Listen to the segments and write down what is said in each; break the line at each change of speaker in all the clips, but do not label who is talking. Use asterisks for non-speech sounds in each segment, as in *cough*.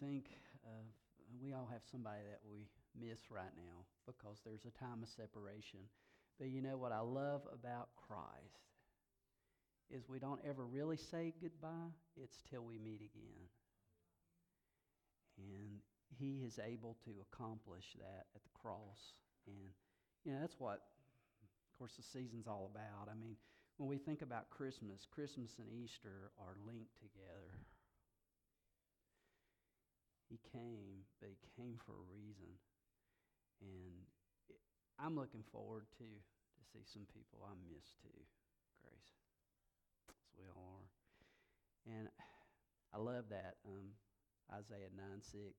think of, we all have somebody that we miss right now because there's a time of separation. But you know what I love about Christ is we don't ever really say goodbye, it's till we meet again. And he is able to accomplish that at the cross. And, you know, that's what, of course, the season's all about. I mean, when we think about Christmas, Christmas and Easter are linked together. He came, but he came for a reason. And it, I'm looking forward to to see some people I miss too, Grace. As we all are. And I love that um, Isaiah 9 6.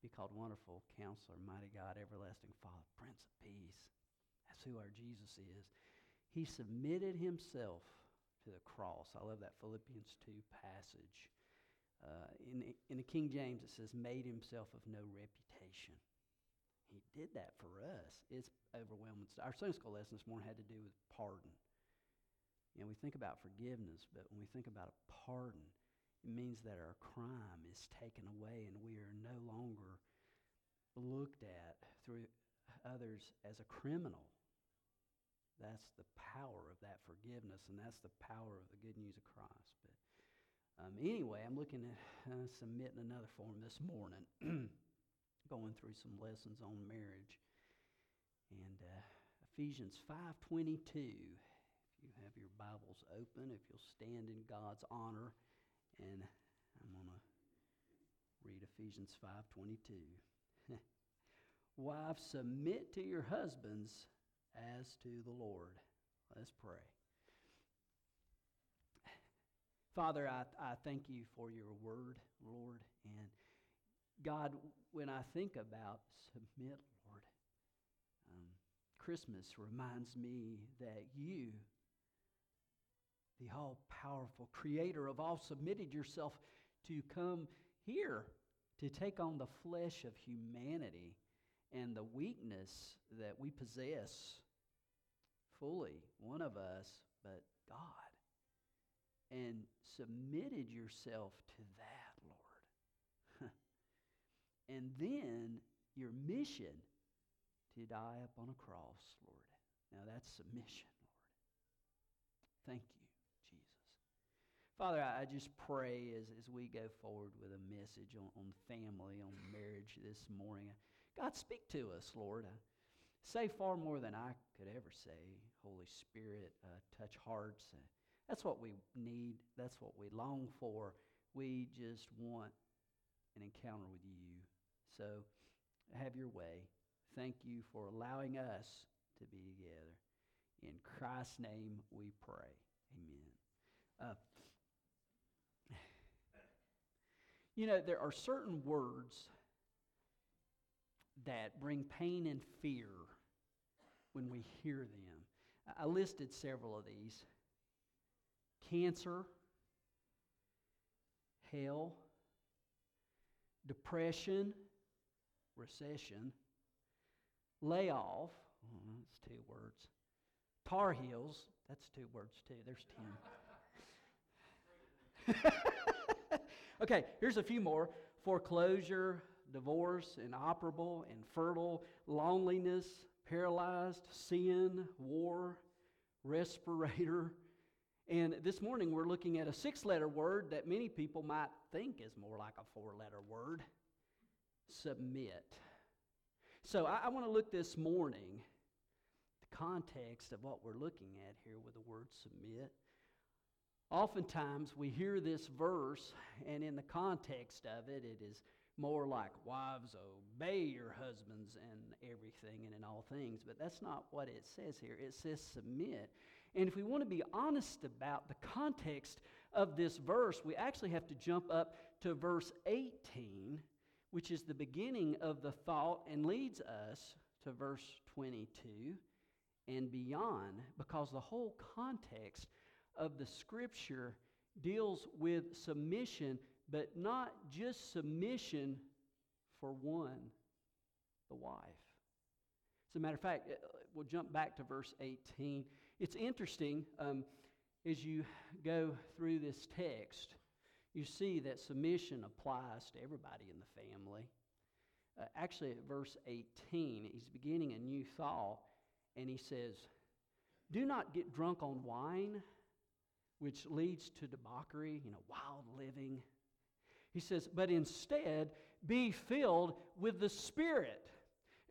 Be called Wonderful Counselor, Mighty God, Everlasting Father, Prince of Peace. That's who our Jesus is. He submitted himself to the cross. I love that Philippians 2 passage. Uh, in, in the King James, it says, made himself of no reputation. He did that for us. It's overwhelming. Our Sunday school lesson this morning had to do with pardon. You know, we think about forgiveness, but when we think about a pardon, it means that our crime is taken away and we are no longer looked at through others as a criminal. That's the power of that forgiveness, and that's the power of the good news of Christ. But um, anyway, I'm looking at uh, submitting another form this morning, *clears throat* going through some lessons on marriage, and uh, Ephesians 5:22. If you have your Bibles open, if you'll stand in God's honor, and I'm going to read Ephesians 5:22. *laughs* Wives, submit to your husbands as to the Lord. Let's pray. Father, I, I thank you for your word, Lord. And God, when I think about submit, Lord, um, Christmas reminds me that you, the all powerful creator of all, submitted yourself to come here to take on the flesh of humanity and the weakness that we possess fully, one of us, but God and submitted yourself to that, Lord. *laughs* and then your mission to die upon a cross, Lord. Now that's submission, Lord. Thank you, Jesus. Father, I just pray as, as we go forward with a message on, on family, on marriage this morning. God, speak to us, Lord. say far more than I could ever say. Holy Spirit, uh, touch hearts. Uh, that's what we need. That's what we long for. We just want an encounter with you. So have your way. Thank you for allowing us to be together. In Christ's name we pray. Amen. Uh, *sighs* you know, there are certain words that bring pain and fear when we hear them. I listed several of these cancer, hell, depression, recession, layoff, oh, that's two words, Tar Heels, that's two words too, there's 10. *laughs* okay, here's a few more foreclosure, divorce, inoperable, infertile, loneliness, paralyzed, sin, war, respirator, and this morning we're looking at a six letter word that many people might think is more like a four letter word submit. So I, I want to look this morning, the context of what we're looking at here with the word submit. Oftentimes we hear this verse, and in the context of it, it is more like wives obey your husbands and everything and in all things but that's not what it says here it says submit and if we want to be honest about the context of this verse we actually have to jump up to verse 18 which is the beginning of the thought and leads us to verse 22 and beyond because the whole context of the scripture deals with submission but not just submission for one, the wife. As a matter of fact, uh, we'll jump back to verse 18. It's interesting um, as you go through this text, you see that submission applies to everybody in the family. Uh, actually, at verse 18, he's beginning a new thought, and he says, Do not get drunk on wine, which leads to debauchery, you know, wild living. He says, But instead, be filled with the Spirit.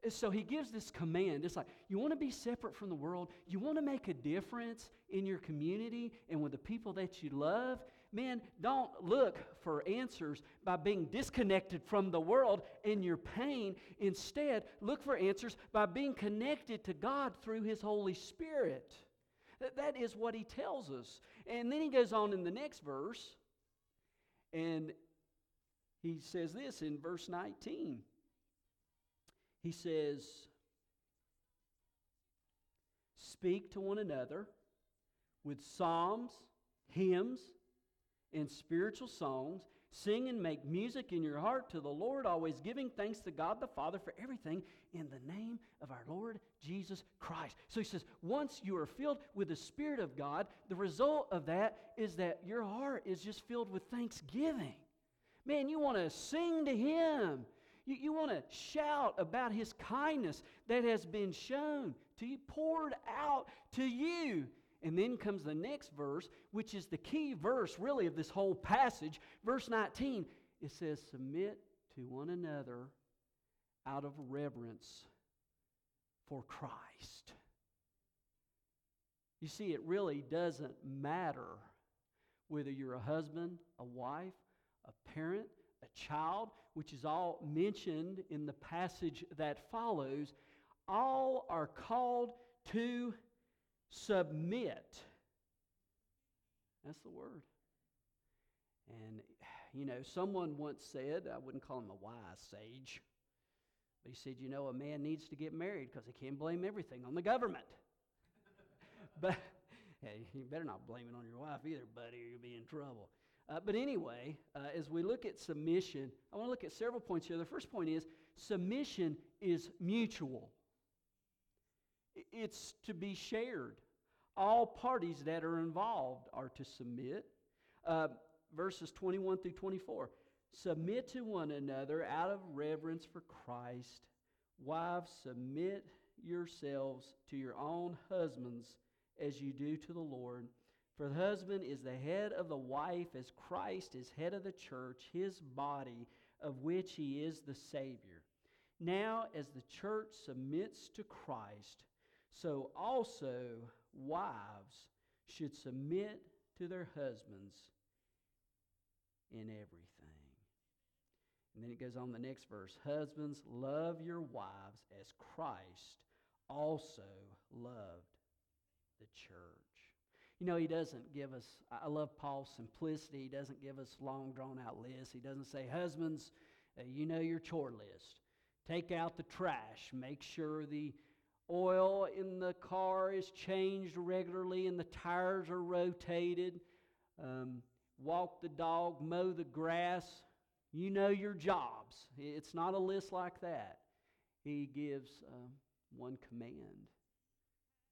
So he gives this command. It's like, you want to be separate from the world? You want to make a difference in your community and with the people that you love? Man, don't look for answers by being disconnected from the world and your pain. Instead, look for answers by being connected to God through His Holy Spirit. That is what He tells us. And then He goes on in the next verse, and He says this in verse 19. He says, Speak to one another with psalms, hymns, and spiritual songs. Sing and make music in your heart to the Lord, always giving thanks to God the Father for everything in the name of our Lord Jesus Christ. So he says, once you are filled with the Spirit of God, the result of that is that your heart is just filled with thanksgiving. Man, you want to sing to Him. You, you want to shout about His kindness that has been shown to you, poured out to you. And then comes the next verse, which is the key verse, really, of this whole passage. Verse 19, it says, Submit to one another out of reverence for Christ. You see, it really doesn't matter whether you're a husband, a wife, a parent, a child, which is all mentioned in the passage that follows. All are called to submit. That's the word. And, you know, someone once said, I wouldn't call him a wise sage, but he said, you know, a man needs to get married because he can't blame everything on the government. *laughs* but hey, you better not blame it on your wife either, buddy, or you'll be in trouble. Uh, but anyway, uh, as we look at submission, I want to look at several points here. The first point is submission is mutual. It's to be shared. All parties that are involved are to submit. Uh, verses 21 through 24. Submit to one another out of reverence for Christ. Wives, submit yourselves to your own husbands as you do to the Lord. For the husband is the head of the wife, as Christ is head of the church, his body, of which he is the Savior. Now, as the church submits to Christ, so also wives should submit to their husbands in everything. And then it goes on the next verse Husbands, love your wives as Christ also loved the church. You know, he doesn't give us, I love Paul's simplicity. He doesn't give us long, drawn out lists. He doesn't say, Husbands, uh, you know your chore list. Take out the trash. Make sure the oil in the car is changed regularly and the tires are rotated. Um, walk the dog, mow the grass. You know your jobs. It's not a list like that. He gives um, one command.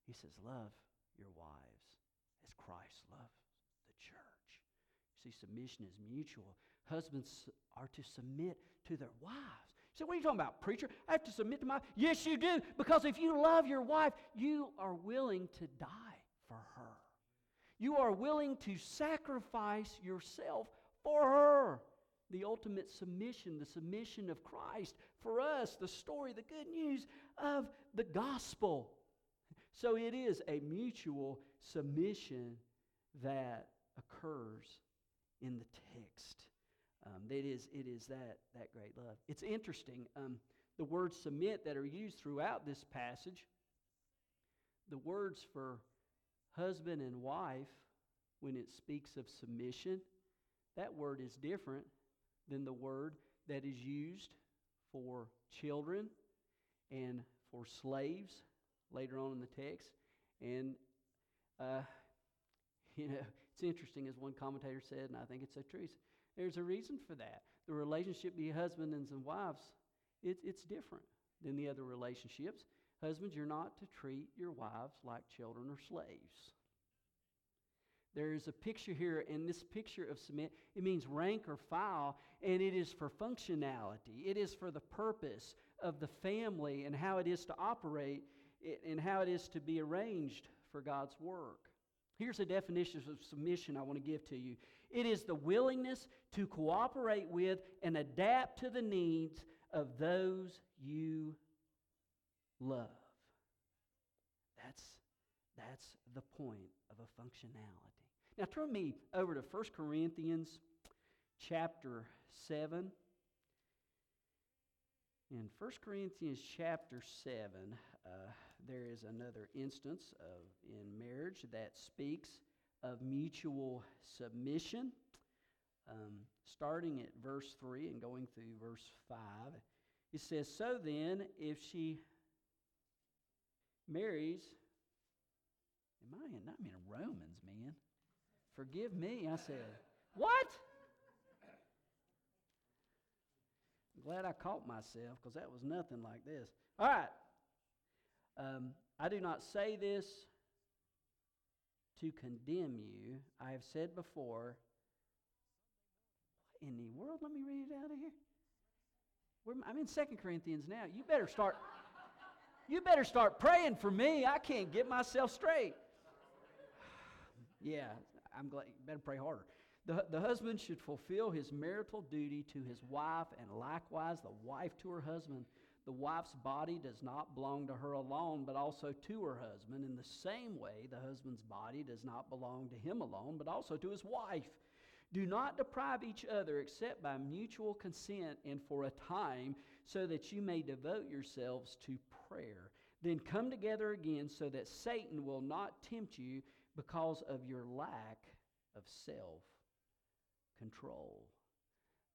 He says, Love your as Christ loves the church. See, submission is mutual. Husbands are to submit to their wives so what are you talking about, preacher? I have to submit to my. Yes, you do. Because if you love your wife, you are willing to die for her. You are willing to sacrifice yourself for her. The ultimate submission, the submission of Christ for us, the story, the good news of the gospel. So it is a mutual submission that occurs in the text. Um, it is, it is that, that great love. It's interesting. Um, the words submit that are used throughout this passage, the words for husband and wife, when it speaks of submission, that word is different than the word that is used for children and for slaves later on in the text. And, uh, *laughs* you know, it's interesting, as one commentator said, and I think it's so true. There's a reason for that. The relationship between husbands and wives, it, it's different than the other relationships. Husbands, you're not to treat your wives like children or slaves. There is a picture here, and this picture of submit, it means rank or file, and it is for functionality. It is for the purpose of the family and how it is to operate and how it is to be arranged for God's work. Here's a definition of submission I want to give to you it is the willingness to cooperate with and adapt to the needs of those you love. That's, that's the point of a functionality. Now turn me over to 1 Corinthians chapter 7. In 1 Corinthians chapter 7, uh, there is another instance of in marriage that speaks of mutual submission. Um, starting at verse 3 and going through verse 5, it says, So then, if she marries, am I in, I'm in Romans, man. Forgive me. I said, What? I'm glad I caught myself because that was nothing like this. All right. Um, I do not say this to condemn you. I have said before, in the world? Let me read it out of here. I'm in Second Corinthians now. You better start. you better start praying for me. I can't get myself straight. *sighs* yeah, I'm glad. You better pray harder. The, the husband should fulfill his marital duty to his wife, and likewise the wife to her husband. The wife's body does not belong to her alone, but also to her husband. In the same way, the husband's body does not belong to him alone, but also to his wife. Do not deprive each other except by mutual consent and for a time, so that you may devote yourselves to prayer. Then come together again, so that Satan will not tempt you because of your lack of self control.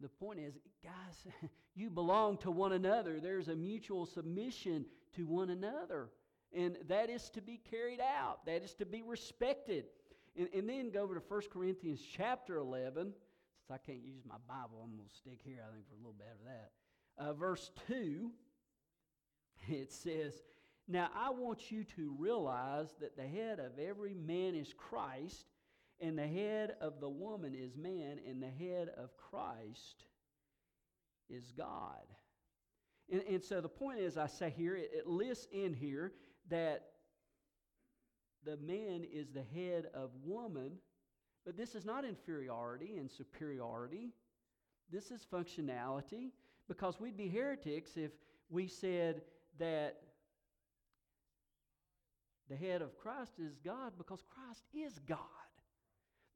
The point is, guys, *laughs* you belong to one another. There's a mutual submission to one another. And that is to be carried out, that is to be respected. And, and then go over to 1 Corinthians chapter 11. Since I can't use my Bible, I'm going to stick here, I think, for a little bit of that. Uh, verse 2, *laughs* it says, Now I want you to realize that the head of every man is Christ and the head of the woman is man, and the head of Christ is God. And, and so the point is, I say here, it, it lists in here that the man is the head of woman, but this is not inferiority and superiority. This is functionality because we'd be heretics if we said that the head of Christ is God because Christ is God.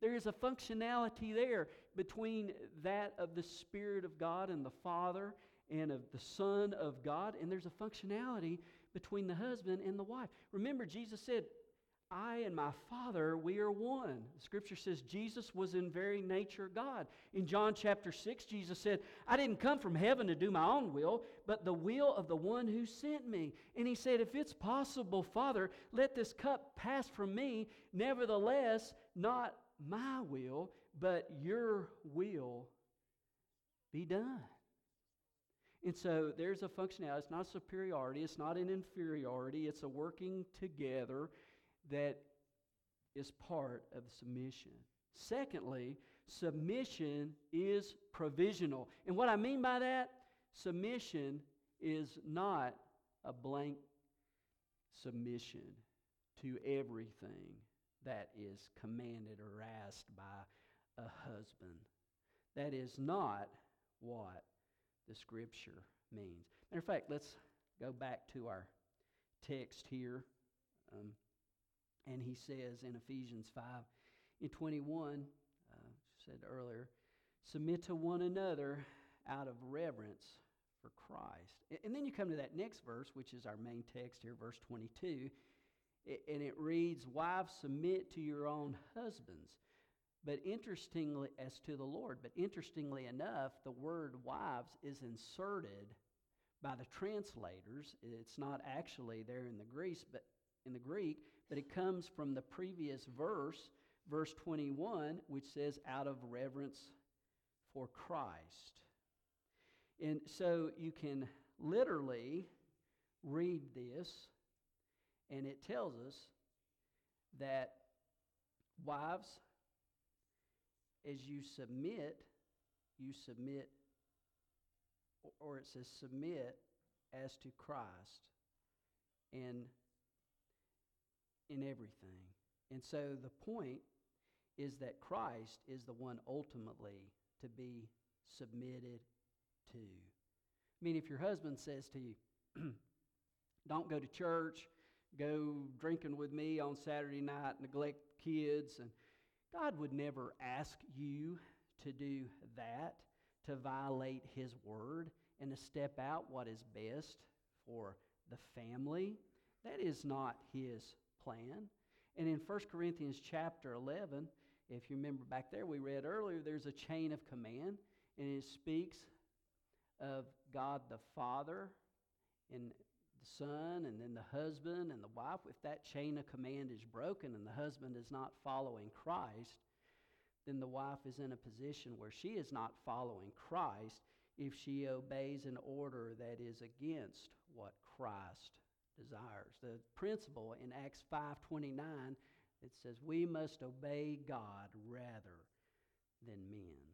There is a functionality there between that of the Spirit of God and the Father and of the Son of God, and there's a functionality between the husband and the wife. Remember, Jesus said, I and my Father, we are one. The scripture says Jesus was in very nature God. In John chapter 6, Jesus said, I didn't come from heaven to do my own will, but the will of the one who sent me. And he said, If it's possible, Father, let this cup pass from me. Nevertheless, not my will, but your will be done. And so there's a functionality. It's not a superiority, it's not an inferiority, it's a working together that is part of submission. Secondly, submission is provisional. And what I mean by that, submission is not a blank submission to everything that is commanded or asked by a husband. That is not what the scripture means. Matter of fact, let's go back to our text here. Um, and he says in Ephesians 5 in 21, uh, said earlier, submit to one another out of reverence for Christ. And then you come to that next verse, which is our main text here, verse 22 and it reads, Wives, submit to your own husbands. But interestingly, as to the Lord, but interestingly enough, the word wives is inserted by the translators. It's not actually there in the Greek, but in the Greek, but it comes from the previous verse, verse 21, which says, out of reverence for Christ. And so you can literally read this and it tells us that wives as you submit, you submit, or it says submit as to Christ and in everything. And so the point is that Christ is the one ultimately to be submitted to. I mean, if your husband says to you, *clears throat* don't go to church, go drinking with me on Saturday night, neglect kids, and God would never ask you to do that, to violate His word, and to step out what is best for the family. That is not His plan. And in 1 Corinthians chapter 11, if you remember back there, we read earlier, there's a chain of command, and it speaks of God the Father the Son, and then the husband and the wife. If that chain of command is broken and the husband is not following Christ, then the wife is in a position where she is not following Christ if she obeys an order that is against what Christ desires. The principle in Acts 5:29 it says we must obey God rather than men.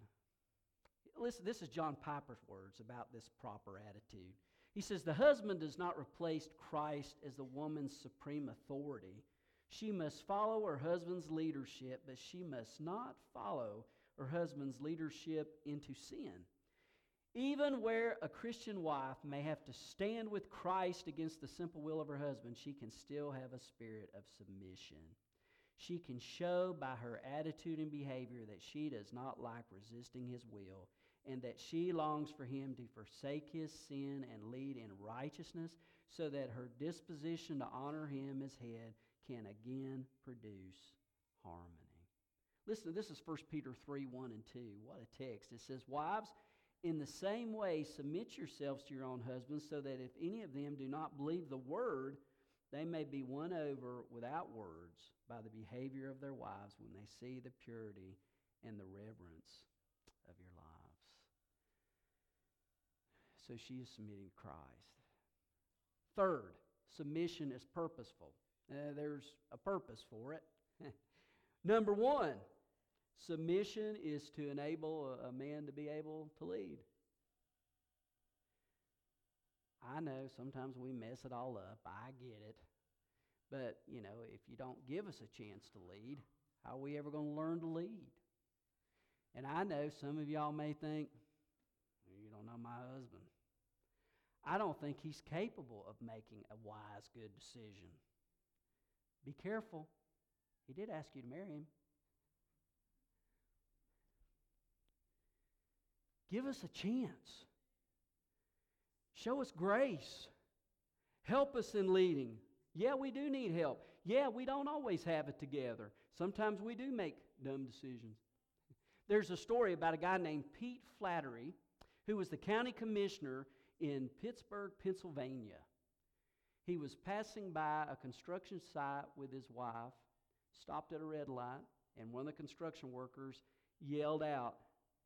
Listen, this is John Piper's words about this proper attitude. He says the husband does not replace Christ as the woman's supreme authority. She must follow her husband's leadership, but she must not follow her husband's leadership into sin. Even where a Christian wife may have to stand with Christ against the simple will of her husband, she can still have a spirit of submission. She can show by her attitude and behavior that she does not like resisting his will and that she longs for him to forsake his sin and lead in righteousness so that her disposition to honor him as head can again produce harmony. Listen, this is 1 Peter 3 1 and 2. What a text. It says, Wives, in the same way, submit yourselves to your own husbands, so that if any of them do not believe the word, they may be won over without words by the behavior of their wives when they see the purity and the reverence of your lives. So she is submitting to Christ. Third, submission is purposeful. Uh, there's a purpose for it. *laughs* Number one, submission is to enable a, a man to be able to lead. I know sometimes we mess it all up. I get it. But, you know, if you don't give us a chance to lead, how are we ever going to learn to lead? And I know some of y'all may think, you don't know my husband. I don't think he's capable of making a wise, good decision. Be careful. He did ask you to marry him. Give us a chance. Show us grace. Help us in leading. Yeah, we do need help. Yeah, we don't always have it together. Sometimes we do make dumb decisions. There's a story about a guy named Pete Flaherty who was the county commissioner in Pittsburgh, Pennsylvania. He was passing by a construction site with his wife, stopped at a red light, and one of the construction workers yelled out,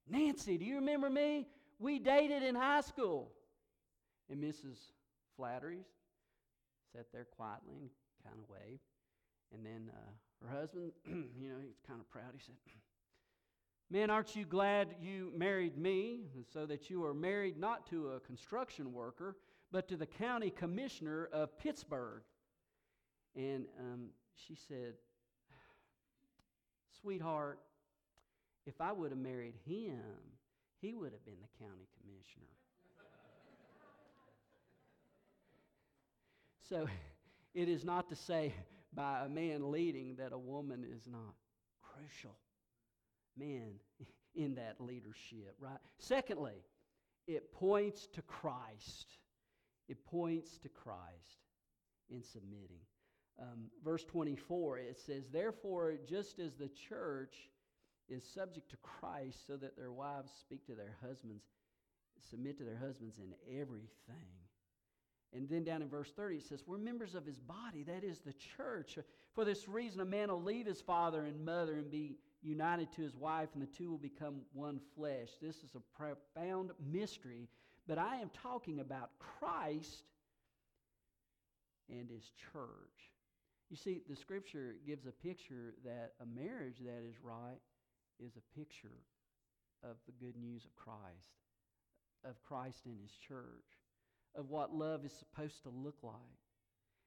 Nancy, do you remember me? We dated in high school. And Mrs. Flaherty sat there quietly and kind of waved. And then uh, her husband, *clears throat* you know, he was kind of proud. He said, Man, aren't you glad you married me so that you are married not to a construction worker, but to the county commissioner of Pittsburgh? And um, she said, Sweetheart, if I would have married him, he would have been the county commissioner. *laughs* so *laughs* it is not to say by a man leading that a woman is not crucial. Man, *laughs* in that leadership, right? Secondly, it points to Christ. It points to Christ in submitting. Um, verse 24, it says, Therefore, just as the church is subject to Christ, so that their wives speak to their husbands, submit to their husbands in everything. And then down in verse 30, it says, We're members of his body, that is the church. For this reason, a man will leave his father and mother and be united to his wife, and the two will become one flesh. This is a profound mystery, but I am talking about Christ and his church. You see, the scripture gives a picture that a marriage that is right is a picture of the good news of Christ, of Christ and His church, of what love is supposed to look like,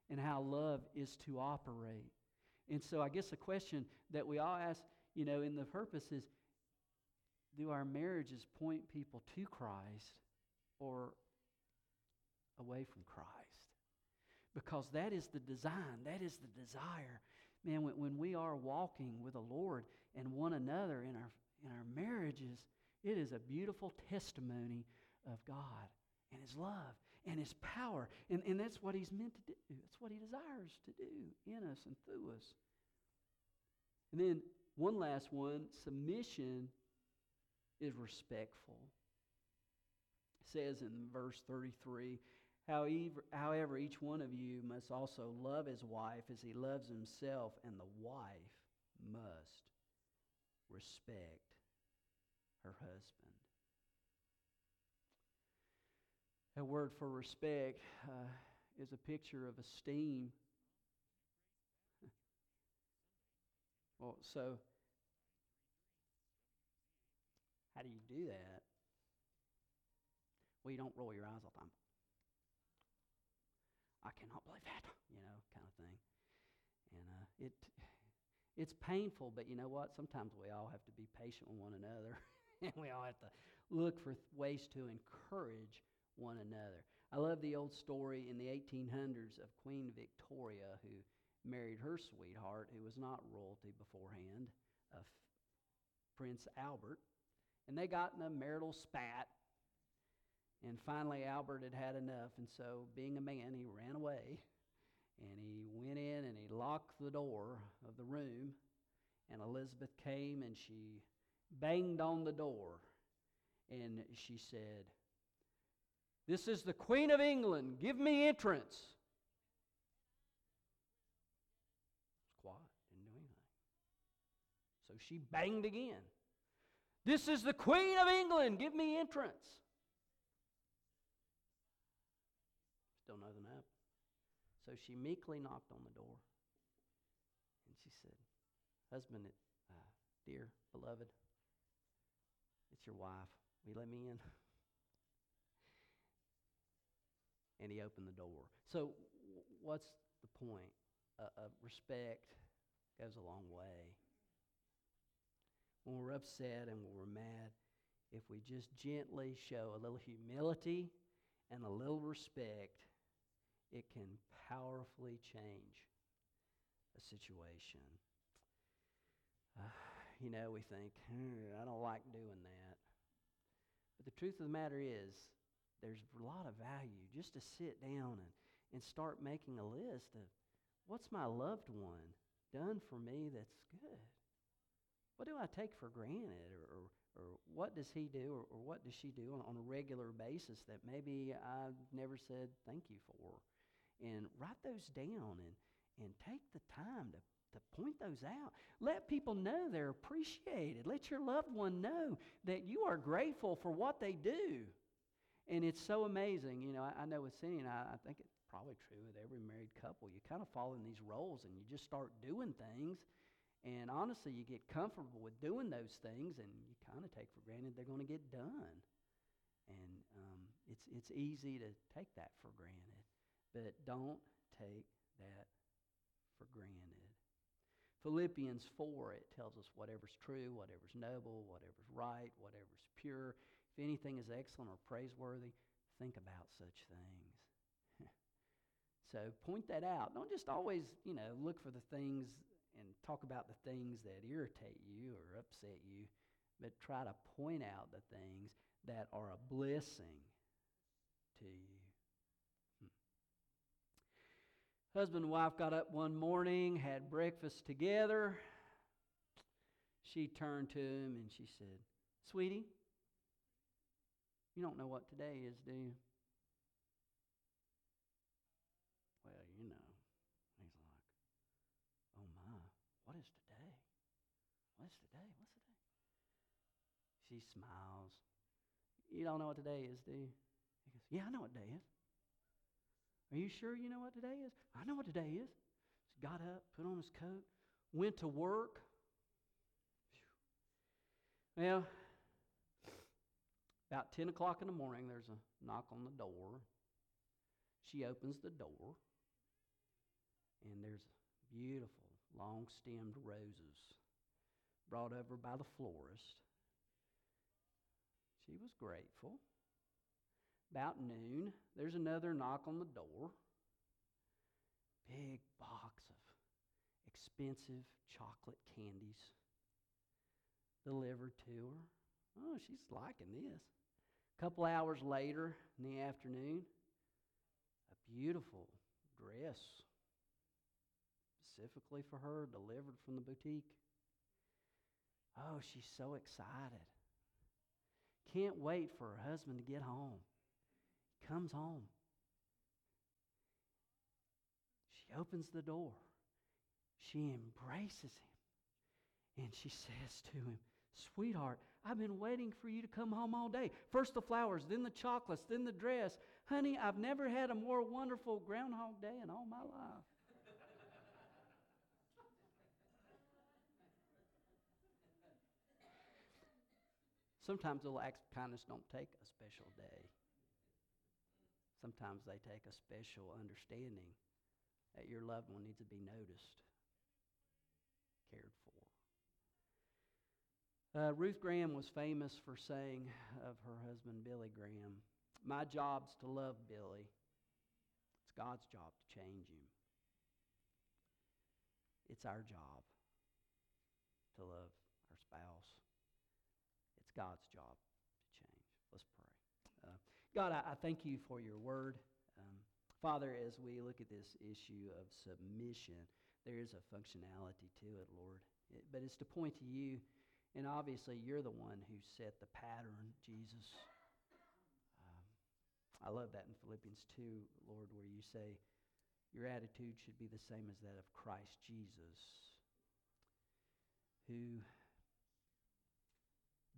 and how love is to operate. And so I guess the question that we all ask, you know, in the purpose is do our marriages point people to Christ or away from Christ? Because that is the design, that is the desire. Man, when, when we are walking with the Lord and one another in our, in our marriages, it is a beautiful testimony of God and His love and His power. And, and that's what He's meant to do. That's what He desires to do in us and through us. And then one last one submission is respectful. It says in verse 33 However, each one of you must also love his wife as he loves himself, and the wife must respect her husband. A word for respect uh, is a picture of esteem. Well, so how do you do that? Well, you don't roll your eyes all the time. I cannot believe that, you know, kind of thing. And uh, it it's painful, but you know what? Sometimes we all have to be patient with one another, *laughs* and we all have to look for ways to encourage one another. I love the old story in the 1800s of Queen Victoria who married her sweetheart, who was not royalty beforehand, of Prince Albert. And they got in a marital spat and finally, Albert had had enough, and so, being a man, he ran away. And he went in and he locked the door of the room. And Elizabeth came and she banged on the door. And she said, This is the Queen of England. Give me entrance. It's quiet, didn't do anything. So she banged again. This is the Queen of England. Give me entrance. Still nothing up. So she meekly knocked on the door. And she said, Husband, uh, dear, beloved, it's your wife. Will you let me in? and he opened the door. So, what's the point? Uh, uh, respect goes a long way. When we're upset and when we're mad, if we just gently show a little humility and a little respect, it can powerfully change a situation. Uh, you know, we think, hmm, I don't like doing that. But the truth of the matter is, there's a lot of value just to sit down and, and start making a list of what's my loved one done for me that's good? What do I take for granted? Or, or, or what does he do or, or what does she do on, on a regular basis that maybe I've never said thank you for? and write those down and, and take the time to, to point those out. Let people know they're appreciated. Let your loved one know that you are grateful for what they do. And it's so amazing. You know, I, I know with Cindy and I, I think it's probably true with every married couple. You kind of fall in these roles and you just start doing things. And honestly, you get comfortable with doing those things and you kind of take for granted they're going to get done. And um, it's, it's easy to take that for granted. But don't take that for granted. Philippians 4, it tells us whatever's true, whatever's noble, whatever's right, whatever's pure, if anything is excellent or praiseworthy, think about such things. *laughs* so point that out. Don't just always, you know, look for the things and talk about the things that irritate you or upset you, but try to point out the things that are a blessing to you. Hmm. Husband and wife got up one morning, had breakfast together. She turned to him and she said, Sweetie, you don't know what today is, do you? Well, you know. He's like, Oh my, what is today? What's today? What's today? She smiles. You don't know what today is, do you? He goes, Yeah, I know what day is. Are you sure you know what today is? I know what today is. He got up, put on his coat, went to work. Well, about 10 o'clock in the morning, there's a knock on the door. She opens the door, and there's beautiful, long stemmed roses brought over by the florist. She was grateful. About noon, there's another knock on the door. Big box of expensive chocolate candies delivered to her. Oh, she's liking this. A couple hours later in the afternoon, a beautiful dress specifically for her delivered from the boutique. Oh, she's so excited. Can't wait for her husband to get home. Comes home. She opens the door. She embraces him. And she says to him, Sweetheart, I've been waiting for you to come home all day. First the flowers, then the chocolates, then the dress. Honey, I've never had a more wonderful Groundhog Day in all my life. Sometimes little acts of kindness don't take a special day. Sometimes they take a special understanding that your loved one needs to be noticed, cared for. Uh, Ruth Graham was famous for saying of her husband, Billy Graham, My job's to love Billy. It's God's job to change him. It's our job to love. It's God's job to change. Let's pray. Uh, God, I, I, thank you for your word. Um, Father, as we look at this issue of submission, there is a functionality to it, Lord. It, but it's to point to you and obviously, you're the one who set the pattern, Jesus. Um, I love that in Philippians 2, Lord, where you say your attitude should be the same as that of Christ Jesus, who,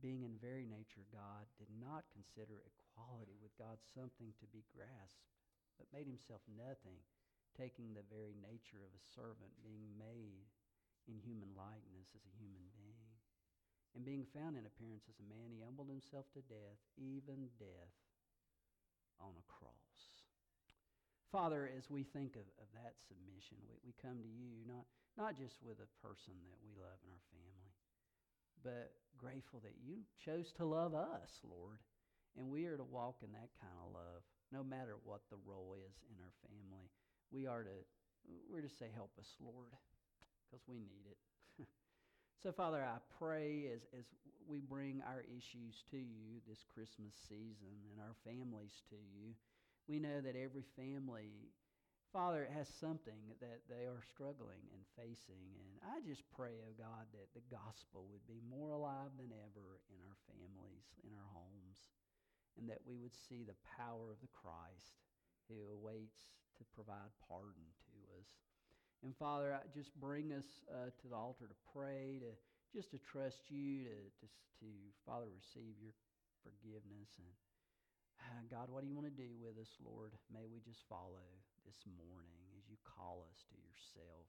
being in very nature God, did not consider equality with God something to be grasped, but made himself nothing, taking the very nature of a servant, being made in human likeness as a human being. And being found in appearance as a man, he humbled himself to death, even death on a cross. Father, as we think of, of that submission, we, we come to you not, not just with a person that we love in our family, but grateful that you chose to love us, Lord. And we are to walk in that kind of love, no matter what the role is in our family. We are to, we're to say, help us, Lord, because we need it. *laughs* So, Father, I pray as, as we bring our issues to you this Christmas season and our families to you, we know that every family, Father, it has something that they are struggling and facing. And I just pray, oh God, that the gospel would be more alive than ever in our families, in our homes, and that we would see the power of the Christ who awaits to provide pardon to us. And Father, just bring us uh, to the altar to pray, to just to trust you, to, to, to Father, receive your forgiveness. And uh, God, what do you want to do with us, Lord? May we just follow this morning as you call us to yourself.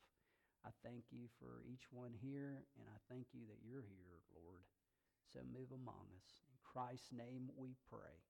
I thank you for each one here, and I thank you that you're here, Lord. So move among us. In Christ's name we pray.